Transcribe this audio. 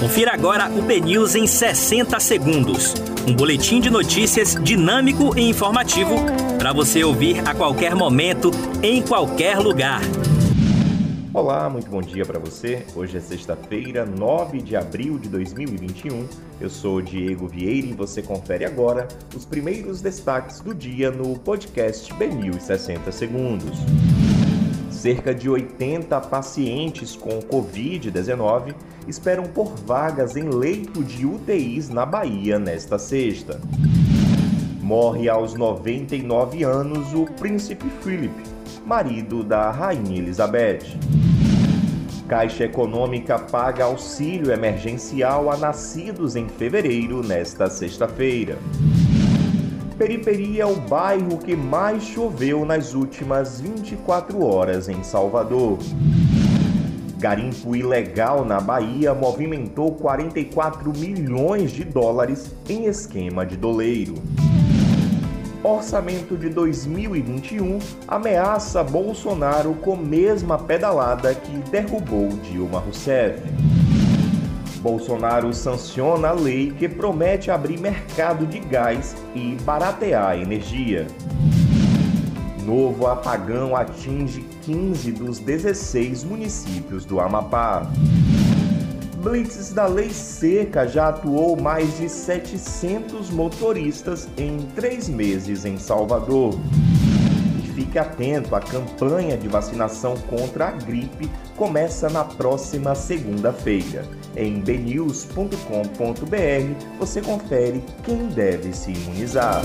Confira agora o BNews em 60 segundos. Um boletim de notícias dinâmico e informativo para você ouvir a qualquer momento, em qualquer lugar. Olá, muito bom dia para você. Hoje é sexta-feira, 9 de abril de 2021. Eu sou Diego Vieira e você confere agora os primeiros destaques do dia no podcast BNews 60 segundos. Cerca de 80 pacientes com Covid-19 esperam por vagas em leito de UTIs na Bahia nesta sexta. Morre aos 99 anos o príncipe Philip, marido da rainha Elizabeth. Caixa Econômica paga auxílio emergencial a nascidos em fevereiro nesta sexta-feira. Periferia é o bairro que mais choveu nas últimas 24 horas em Salvador. Garimpo ilegal na Bahia movimentou 44 milhões de dólares em esquema de doleiro. Orçamento de 2021 ameaça Bolsonaro com mesma pedalada que derrubou Dilma Rousseff. Bolsonaro sanciona a lei que promete abrir mercado de gás e baratear a energia. Novo apagão atinge 15 dos 16 municípios do Amapá. Blitz da Lei Seca já atuou mais de 700 motoristas em três meses em Salvador. Fique atento, a campanha de vacinação contra a gripe começa na próxima segunda-feira. Em bnews.com.br você confere quem deve se imunizar.